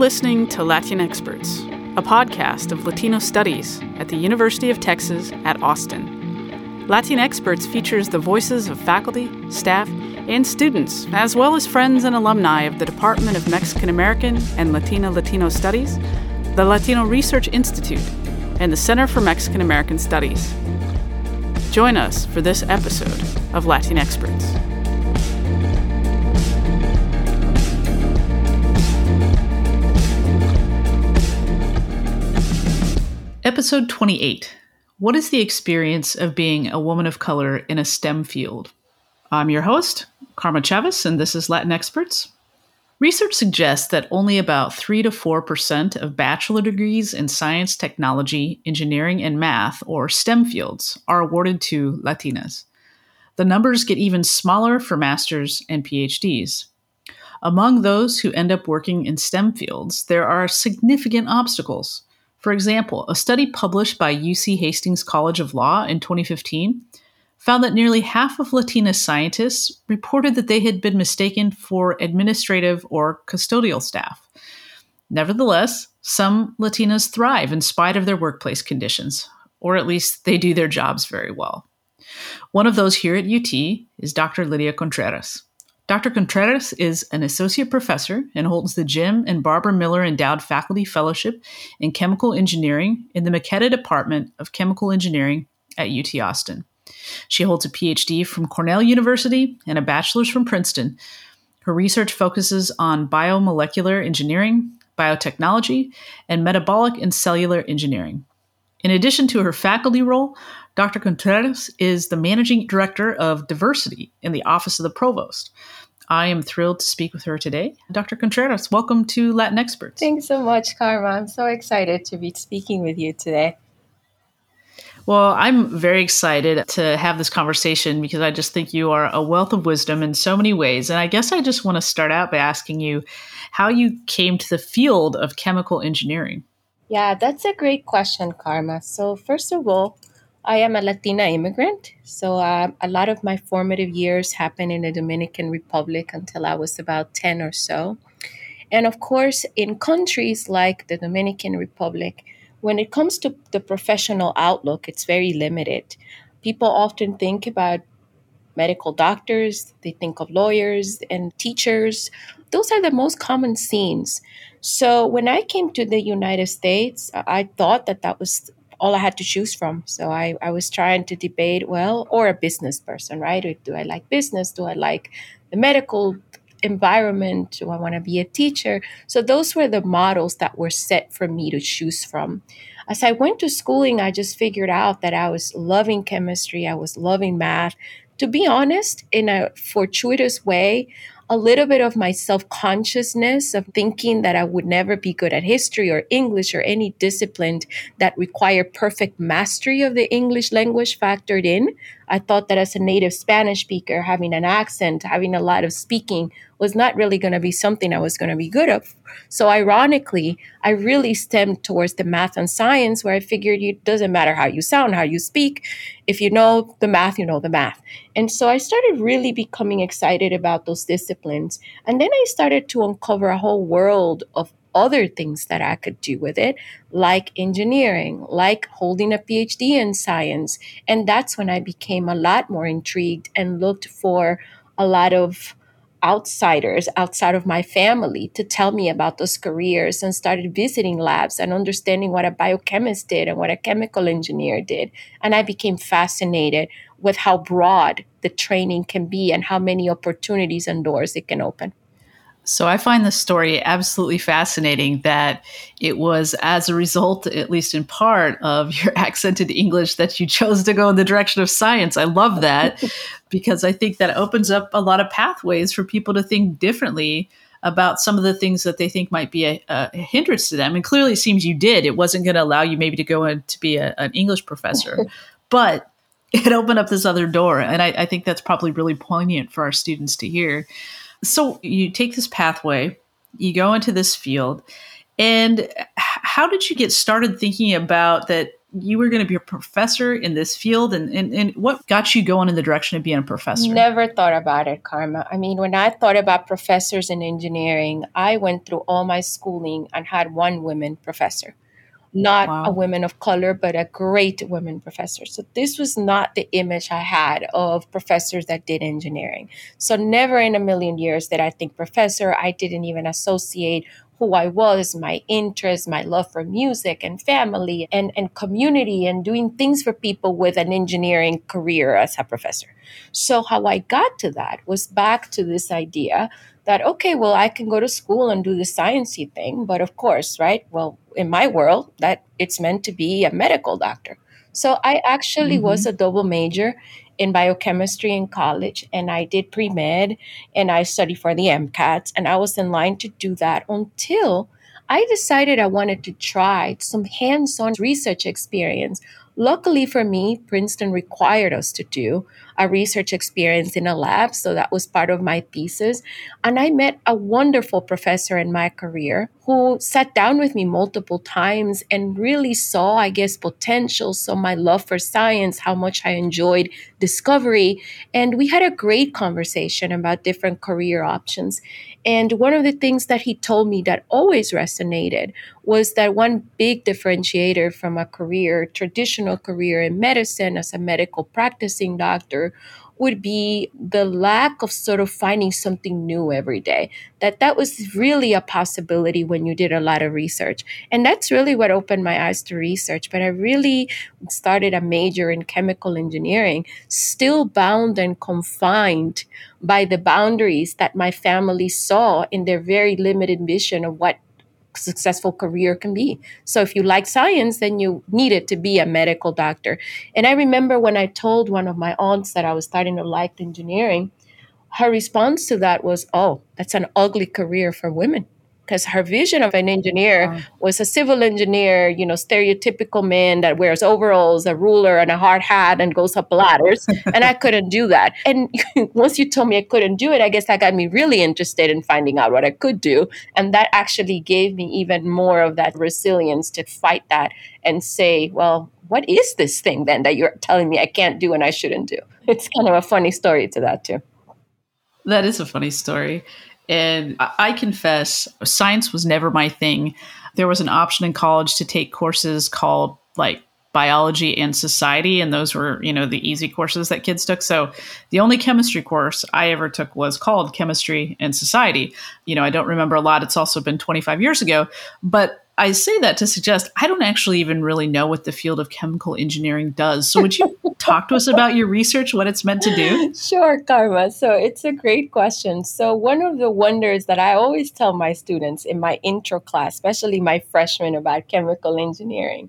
listening to LatinXperts, a podcast of Latino studies at the University of Texas at Austin. LatinXperts features the voices of faculty, staff, and students, as well as friends and alumni of the Department of Mexican American and Latina Latino Studies, the Latino Research Institute, and the Center for Mexican American Studies. Join us for this episode of LatinXperts. Episode 28 What is the experience of being a woman of color in a STEM field? I'm your host, Karma Chavez, and this is LatinXperts. Research suggests that only about 3 to 4% of bachelor degrees in science, technology, engineering, and math, or STEM fields, are awarded to Latinas. The numbers get even smaller for masters and PhDs. Among those who end up working in STEM fields, there are significant obstacles. For example, a study published by UC Hastings College of Law in 2015 found that nearly half of Latina scientists reported that they had been mistaken for administrative or custodial staff. Nevertheless, some Latinas thrive in spite of their workplace conditions, or at least they do their jobs very well. One of those here at UT is Dr. Lydia Contreras. Dr. Contreras is an associate professor and holds the Jim and Barbara Miller Endowed Faculty Fellowship in Chemical Engineering in the McKetta Department of Chemical Engineering at UT Austin. She holds a PhD from Cornell University and a bachelor's from Princeton. Her research focuses on biomolecular engineering, biotechnology, and metabolic and cellular engineering. In addition to her faculty role, Dr. Contreras is the managing director of diversity in the Office of the Provost. I am thrilled to speak with her today. Dr. Contreras, welcome to Latin Experts. Thanks so much, Karma. I'm so excited to be speaking with you today. Well, I'm very excited to have this conversation because I just think you are a wealth of wisdom in so many ways. And I guess I just want to start out by asking you how you came to the field of chemical engineering. Yeah, that's a great question, Karma. So, first of all, I am a Latina immigrant. So, uh, a lot of my formative years happened in the Dominican Republic until I was about 10 or so. And of course, in countries like the Dominican Republic, when it comes to the professional outlook, it's very limited. People often think about medical doctors, they think of lawyers and teachers. Those are the most common scenes. So when I came to the United States, I thought that that was all I had to choose from. So I, I was trying to debate, well, or a business person, right? Do I like business? Do I like the medical environment? Do I want to be a teacher? So those were the models that were set for me to choose from. As I went to schooling, I just figured out that I was loving chemistry, I was loving math. To be honest, in a fortuitous way, a little bit of my self consciousness of thinking that I would never be good at history or English or any discipline that required perfect mastery of the English language factored in. I thought that as a native Spanish speaker, having an accent, having a lot of speaking was not really going to be something I was going to be good at. So, ironically, I really stemmed towards the math and science, where I figured it doesn't matter how you sound, how you speak. If you know the math, you know the math. And so I started really becoming excited about those disciplines. And then I started to uncover a whole world of other things that I could do with it, like engineering, like holding a PhD in science. And that's when I became a lot more intrigued and looked for a lot of outsiders outside of my family to tell me about those careers and started visiting labs and understanding what a biochemist did and what a chemical engineer did. And I became fascinated with how broad the training can be and how many opportunities and doors it can open. So I find this story absolutely fascinating that it was as a result, at least in part, of your accented English that you chose to go in the direction of science. I love that because I think that opens up a lot of pathways for people to think differently about some of the things that they think might be a, a hindrance to them. And clearly, it seems you did. It wasn't going to allow you maybe to go in to be a, an English professor, but it opened up this other door. And I, I think that's probably really poignant for our students to hear. So you take this pathway, you go into this field, and how did you get started thinking about that you were going to be a professor in this field? And, and, and what got you going in the direction of being a professor? Never thought about it, Karma. I mean, when I thought about professors in engineering, I went through all my schooling and had one woman professor not wow. a woman of color, but a great woman professor. So this was not the image I had of professors that did engineering. So never in a million years did I think professor. I didn't even associate who I was, my interests, my love for music and family and, and community and doing things for people with an engineering career as a professor. So how I got to that was back to this idea that okay well i can go to school and do the sciencey thing but of course right well in my world that it's meant to be a medical doctor so i actually mm-hmm. was a double major in biochemistry in college and i did pre-med and i studied for the mcats and i was in line to do that until i decided i wanted to try some hands-on research experience Luckily for me, Princeton required us to do a research experience in a lab. So that was part of my thesis. And I met a wonderful professor in my career who sat down with me multiple times and really saw, I guess, potential, saw my love for science, how much I enjoyed discovery. And we had a great conversation about different career options. And one of the things that he told me that always resonated was that one big differentiator from a career, traditional career in medicine as a medical practicing doctor, would be the lack of sort of finding something new every day. That that was really a possibility when you did a lot of research. And that's really what opened my eyes to research. But i really started a major in chemical engineering still bound and confined by the boundaries that my family saw in their very limited vision of what successful career can be. So if you like science, then you needed to be a medical doctor. And I remember when I told one of my aunts that I was starting to like engineering, her response to that was, "Oh, that's an ugly career for women." Because her vision of an engineer wow. was a civil engineer, you know, stereotypical man that wears overalls, a ruler, and a hard hat and goes up ladders. and I couldn't do that. And once you told me I couldn't do it, I guess that got me really interested in finding out what I could do. And that actually gave me even more of that resilience to fight that and say, well, what is this thing then that you're telling me I can't do and I shouldn't do? It's kind of a funny story to that, too. That is a funny story. And I confess, science was never my thing. There was an option in college to take courses called like biology and society and those were you know the easy courses that kids took. So the only chemistry course i ever took was called chemistry and society. You know i don't remember a lot. It's also been 25 years ago. But I say that to suggest I don't actually even really know what the field of chemical engineering does. So, would you talk to us about your research, what it's meant to do? Sure, Karma. So, it's a great question. So, one of the wonders that I always tell my students in my intro class, especially my freshmen about chemical engineering,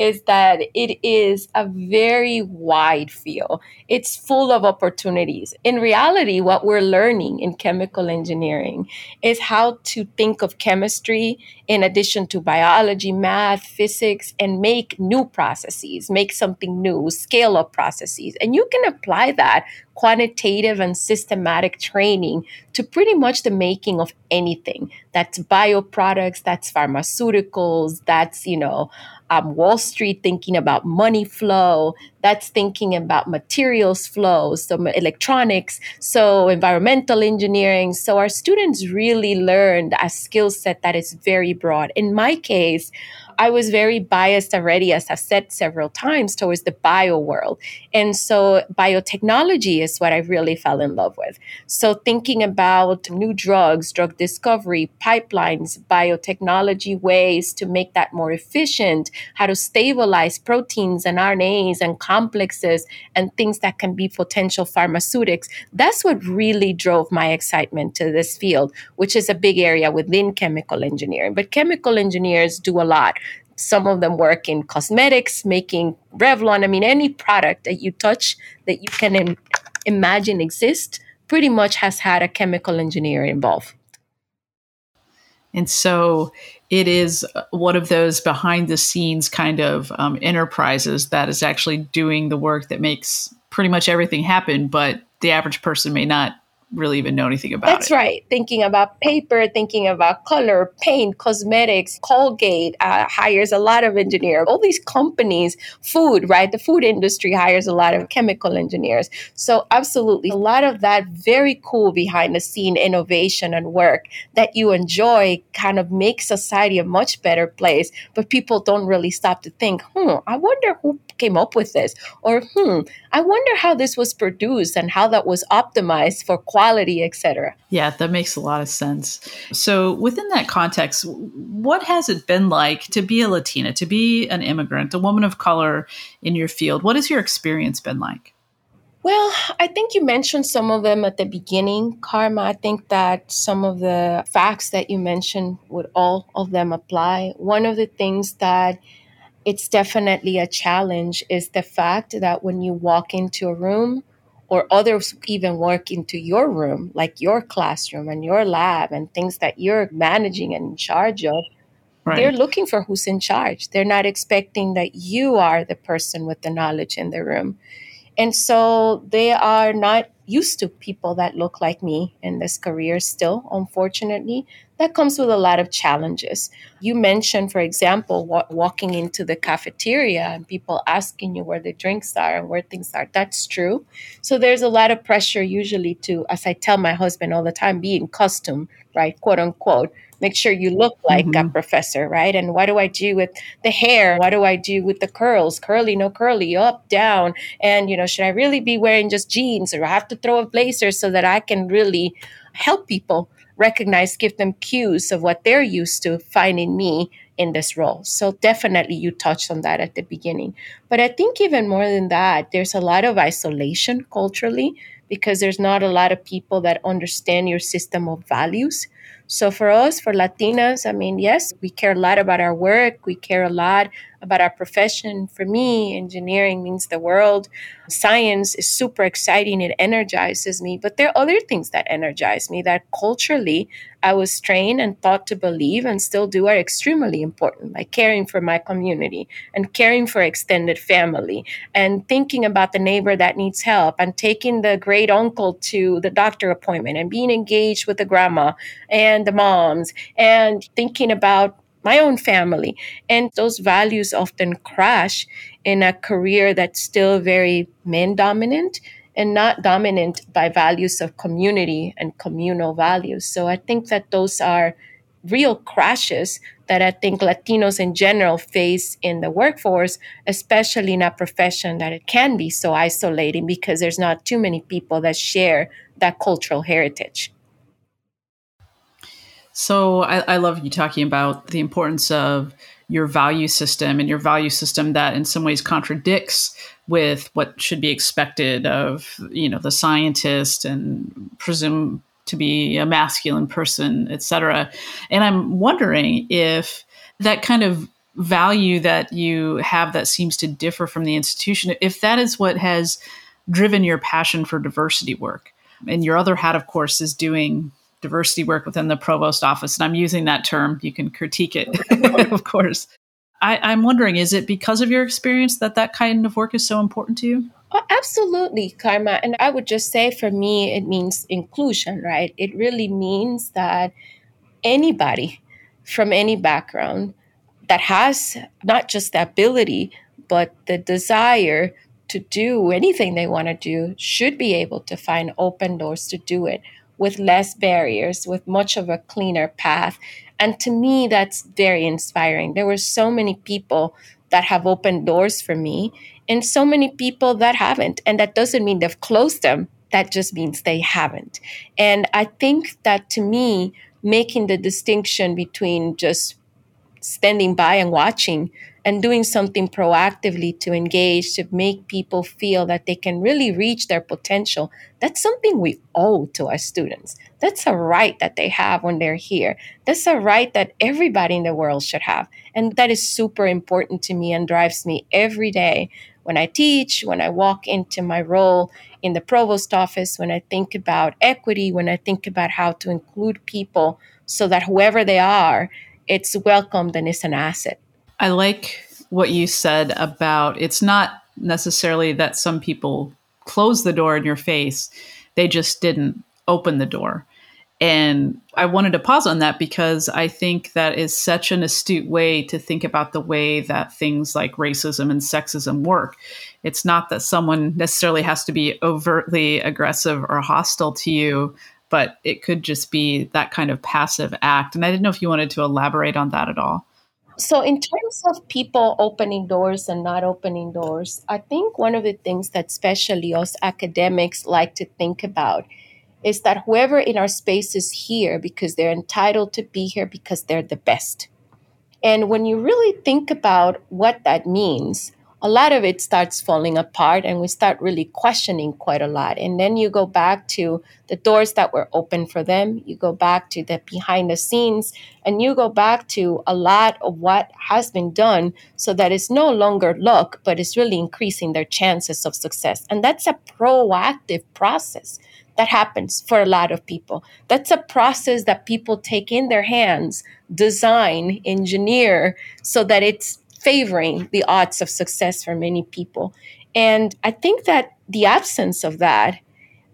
is that it is a very wide field. It's full of opportunities. In reality, what we're learning in chemical engineering is how to think of chemistry in addition to biology, math, physics, and make new processes, make something new, scale up processes. And you can apply that quantitative and systematic training to pretty much the making of anything. That's bioproducts, that's pharmaceuticals, that's, you know, um, Wall Street thinking about money flow, that's thinking about materials flow, so electronics, so environmental engineering. So our students really learned a skill set that is very broad. In my case, I was very biased already, as I've said several times, towards the bio world. And so biotechnology is what I really fell in love with. So thinking about new drugs, drug discovery, pipelines, biotechnology ways to make that more efficient, how to stabilize proteins and RNAs and complexes and things that can be potential pharmaceutics. That's what really drove my excitement to this field, which is a big area within chemical engineering. But chemical engineers do a lot. Some of them work in cosmetics, making Revlon. I mean, any product that you touch that you can Im- imagine exist pretty much has had a chemical engineer involved. And so it is one of those behind the scenes kind of um, enterprises that is actually doing the work that makes pretty much everything happen, but the average person may not really even know anything about That's it. right. Thinking about paper, thinking about color, paint, cosmetics, Colgate uh, hires a lot of engineers. All these companies, food, right? The food industry hires a lot of chemical engineers. So, absolutely, a lot of that very cool behind the scene innovation and work that you enjoy kind of makes society a much better place. But people don't really stop to think, hmm, I wonder who came up with this, or hmm, I wonder how this was produced and how that was optimized for quality, etc. Yeah, that makes a lot of sense. So, within that context, what has it been like to be a Latina, to be an immigrant, a woman of color in your field? What has your experience been like? Well, I think you mentioned some of them at the beginning, Karma. I think that some of the facts that you mentioned would all of them apply. One of the things that it's definitely a challenge is the fact that when you walk into a room or others even walk into your room, like your classroom and your lab and things that you're managing and in charge of, right. they're looking for who's in charge. They're not expecting that you are the person with the knowledge in the room. And so they are not used to people that look like me in this career still, unfortunately. That comes with a lot of challenges. You mentioned, for example, wa- walking into the cafeteria and people asking you where the drinks are and where things are. That's true. So there's a lot of pressure usually to, as I tell my husband all the time, be in costume, right? Quote unquote make sure you look like mm-hmm. a professor, right? And what do I do with the hair? What do I do with the curls? Curly, no curly, up, down. And, you know, should I really be wearing just jeans or I have to throw a blazer so that I can really help people recognize, give them cues of what they're used to finding me in this role. So definitely you touched on that at the beginning. But I think even more than that, there's a lot of isolation culturally because there's not a lot of people that understand your system of values. So for us, for Latinas, I mean, yes, we care a lot about our work. We care a lot about our profession. For me, engineering means the world. Science is super exciting. It energizes me. But there are other things that energize me that culturally I was trained and taught to believe and still do are extremely important, like caring for my community and caring for extended family and thinking about the neighbor that needs help and taking the great uncle to the doctor appointment and being engaged with the grandma and the moms and thinking about my own family. And those values often crash in a career that's still very men dominant and not dominant by values of community and communal values. So I think that those are real crashes that I think Latinos in general face in the workforce, especially in a profession that it can be so isolating because there's not too many people that share that cultural heritage. So I, I love you talking about the importance of your value system and your value system that in some ways contradicts with what should be expected of you know the scientist and presume to be a masculine person etc and i'm wondering if that kind of value that you have that seems to differ from the institution if that is what has driven your passion for diversity work. And your other hat of course is doing diversity work within the provost office. And I'm using that term. You can critique it, of course. I, am wondering, is it because of your experience that that kind of work is so important to you? Oh, absolutely, Karma. And I would just say for me, it means inclusion, right? It really means that anybody from any background that has not just the ability, but the desire to do anything they want to do should be able to find open doors to do it with less barriers, with much of a cleaner path. And to me, that's very inspiring. There were so many people that have opened doors for me, and so many people that haven't. And that doesn't mean they've closed them, that just means they haven't. And I think that to me, making the distinction between just standing by and watching and doing something proactively to engage, to make people feel that they can really reach their potential, that's something we owe to our students. That's a right that they have when they're here. That's a right that everybody in the world should have. And that is super important to me and drives me every day when I teach, when I walk into my role in the provost office, when I think about equity, when I think about how to include people so that whoever they are, it's welcomed and it's an asset. I like what you said about it's not necessarily that some people close the door in your face, they just didn't open the door. And I wanted to pause on that because I think that is such an astute way to think about the way that things like racism and sexism work. It's not that someone necessarily has to be overtly aggressive or hostile to you, but it could just be that kind of passive act. And I didn't know if you wanted to elaborate on that at all. So, in terms of people opening doors and not opening doors, I think one of the things that especially us academics like to think about is that whoever in our space is here because they're entitled to be here because they're the best. And when you really think about what that means, a lot of it starts falling apart and we start really questioning quite a lot. And then you go back to the doors that were open for them, you go back to the behind the scenes, and you go back to a lot of what has been done so that it's no longer luck, but it's really increasing their chances of success. And that's a proactive process that happens for a lot of people. That's a process that people take in their hands, design, engineer, so that it's favoring the odds of success for many people. And I think that the absence of that,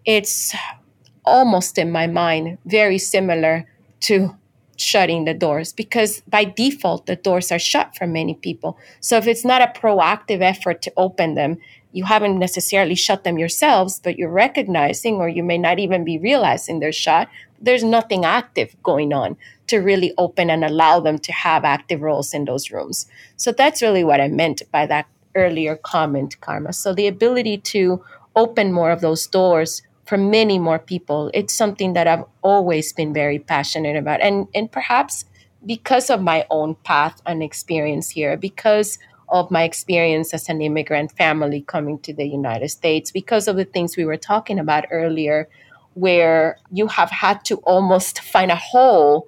it's almost in my mind very similar to shutting the doors because by default the doors are shut for many people. So if it's not a proactive effort to open them, you haven't necessarily shut them yourselves, but you're recognizing, or you may not even be realizing they're shut. There's nothing active going on to really open and allow them to have active roles in those rooms. So that's really what I meant by that earlier comment, Karma. So the ability to open more of those doors for many more people, it's something that I've always been very passionate about. And and perhaps because of my own path and experience here, because of my experience as an immigrant family coming to the United States because of the things we were talking about earlier, where you have had to almost find a hole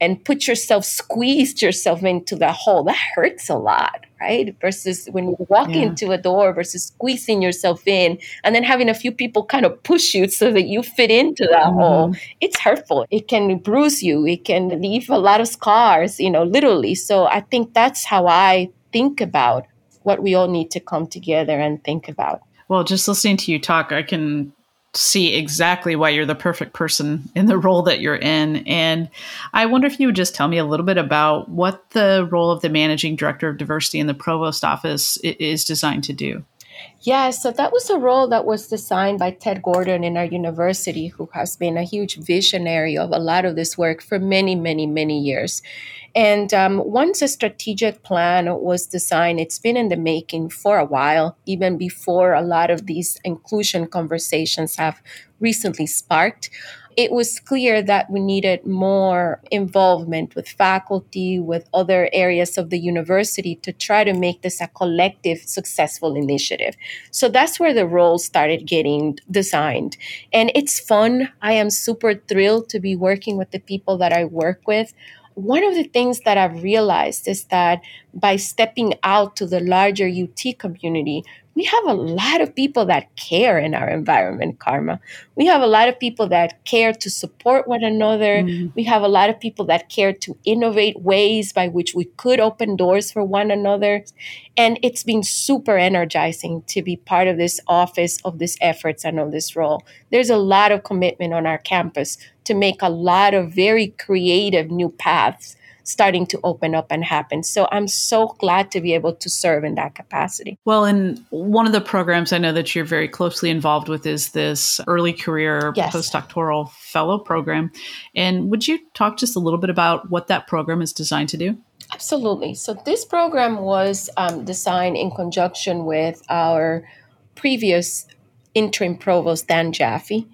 and put yourself, squeezed yourself into that hole. That hurts a lot, right? Versus when you walk yeah. into a door versus squeezing yourself in and then having a few people kind of push you so that you fit into that mm-hmm. hole. It's hurtful. It can bruise you. It can leave a lot of scars, you know, literally. So I think that's how I think about what we all need to come together and think about. Well, just listening to you talk, I can see exactly why you're the perfect person in the role that you're in. And I wonder if you would just tell me a little bit about what the role of the managing director of diversity in the provost office is designed to do. Yeah, so that was a role that was designed by Ted Gordon in our university, who has been a huge visionary of a lot of this work for many, many, many years. And um, once a strategic plan was designed, it's been in the making for a while, even before a lot of these inclusion conversations have recently sparked it was clear that we needed more involvement with faculty, with other areas of the university to try to make this a collective successful initiative. So that's where the roles started getting designed. And it's fun. I am super thrilled to be working with the people that I work with one of the things that I've realized is that by stepping out to the larger UT community, we have a lot of people that care in our environment, Karma. We have a lot of people that care to support one another. Mm-hmm. We have a lot of people that care to innovate ways by which we could open doors for one another. And it's been super energizing to be part of this office, of these efforts, and of this role. There's a lot of commitment on our campus to make a lot of very creative new paths starting to open up and happen. So I'm so glad to be able to serve in that capacity. Well, and one of the programs I know that you're very closely involved with is this early career yes. postdoctoral fellow program. And would you talk just a little bit about what that program is designed to do? Absolutely. So this program was um, designed in conjunction with our previous interim provost, Dan Jaffe.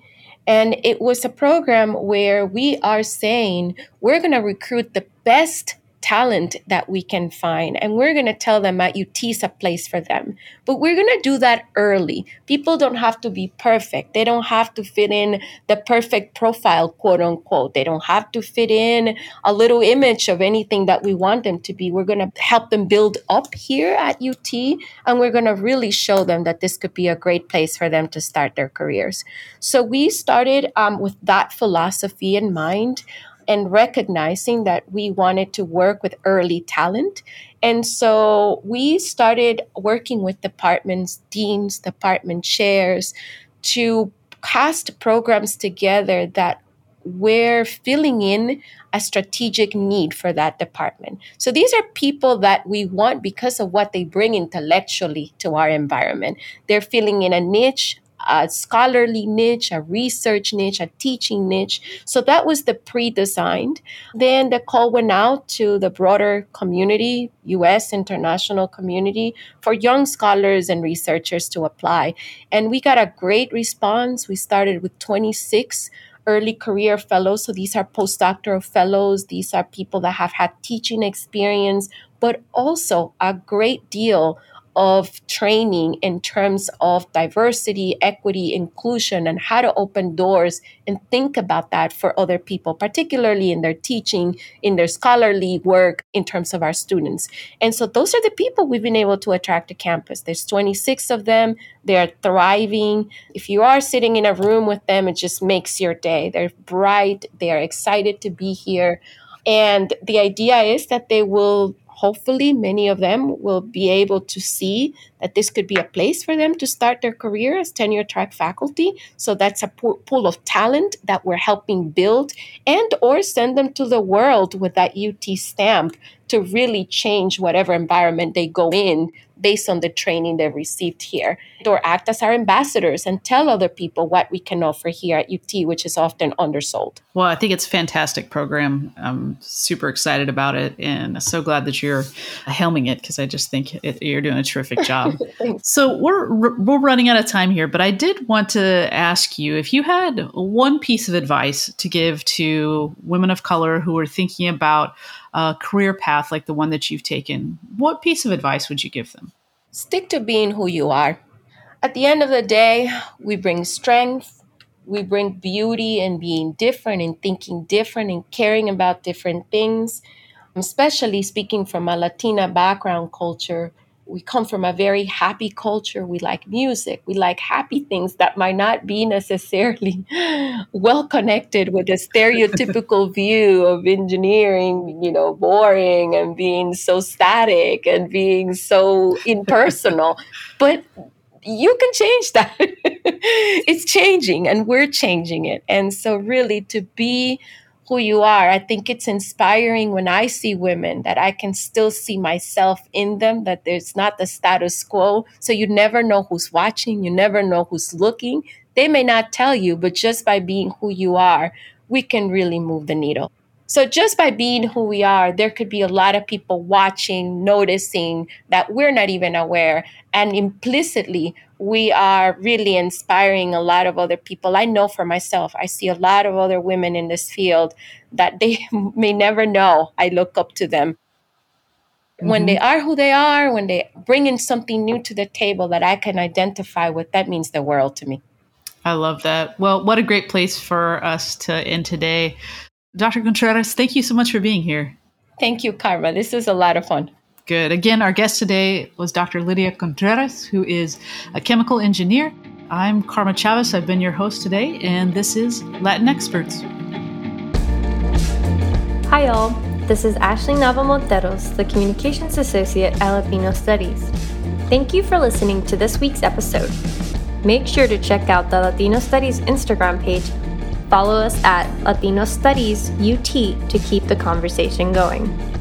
And it was a program where we are saying we're going to recruit the best talent that we can find. And we're going to tell them at UT is a place for them. But we're going to do that early. People don't have to be perfect. They don't have to fit in the perfect profile, quote unquote. They don't have to fit in a little image of anything that we want them to be. We're going to help them build up here at UT. And we're going to really show them that this could be a great place for them to start their careers. So we started um, with that philosophy in mind and recognizing that we wanted to work with early talent. And so we started working with departments, deans, department chairs to cast programs together that we're filling in a strategic need for that department. So these are people that we want because of what they bring intellectually to our environment. They're filling in a niche, a scholarly niche, a research niche, a teaching niche. So that was the pre designed. Then the call went out to the broader community, US international community, for young scholars and researchers to apply. And we got a great response. We started with 26 early career fellows. So these are postdoctoral fellows, these are people that have had teaching experience, but also a great deal of training in terms of diversity, equity, inclusion, and how to open doors and think about that for other people, particularly in their teaching, in their scholarly work, in terms of our students. And so those are the people we've been able to attract to campus. There's 26 of them. They're thriving. If you are sitting in a room with them, it just makes your day. They're bright, they're excited to be here. And the idea is that they will hopefully many of them will be able to see that this could be a place for them to start their career as tenure track faculty. So that's a pool of talent that we're helping build and or send them to the world with that ut stamp to really change whatever environment they go in based on the training they've received here, or act as our ambassadors and tell other people what we can offer here at UT, which is often undersold. Well, I think it's a fantastic program. I'm super excited about it and so glad that you're helming it because I just think it, you're doing a terrific job. so we're we're running out of time here, but I did want to ask you if you had one piece of advice to give to women of color who are thinking about a career path like the one that you've taken, what piece of advice would you give them? Stick to being who you are. At the end of the day, we bring strength, we bring beauty and being different and thinking different and caring about different things. Especially speaking from a Latina background culture, we come from a very happy culture. We like music. We like happy things that might not be necessarily well connected with the stereotypical view of engineering, you know, boring and being so static and being so impersonal. but you can change that. it's changing and we're changing it. And so, really, to be who you are. I think it's inspiring when I see women that I can still see myself in them, that there's not the status quo. So you never know who's watching, you never know who's looking. They may not tell you, but just by being who you are, we can really move the needle. So, just by being who we are, there could be a lot of people watching, noticing that we're not even aware. And implicitly, we are really inspiring a lot of other people. I know for myself, I see a lot of other women in this field that they may never know. I look up to them. Mm-hmm. When they are who they are, when they bring in something new to the table that I can identify with, that means the world to me. I love that. Well, what a great place for us to end today. Dr. Contreras, thank you so much for being here. Thank you, Karma. This was a lot of fun. Good. Again, our guest today was Dr. Lydia Contreras, who is a chemical engineer. I'm Karma Chavez. I've been your host today, and this is LatinXperts. Hi, all. This is Ashley Nava Monteros, the Communications Associate at Latino Studies. Thank you for listening to this week's episode. Make sure to check out the Latino Studies Instagram page Follow us at Latino Studies UT to keep the conversation going.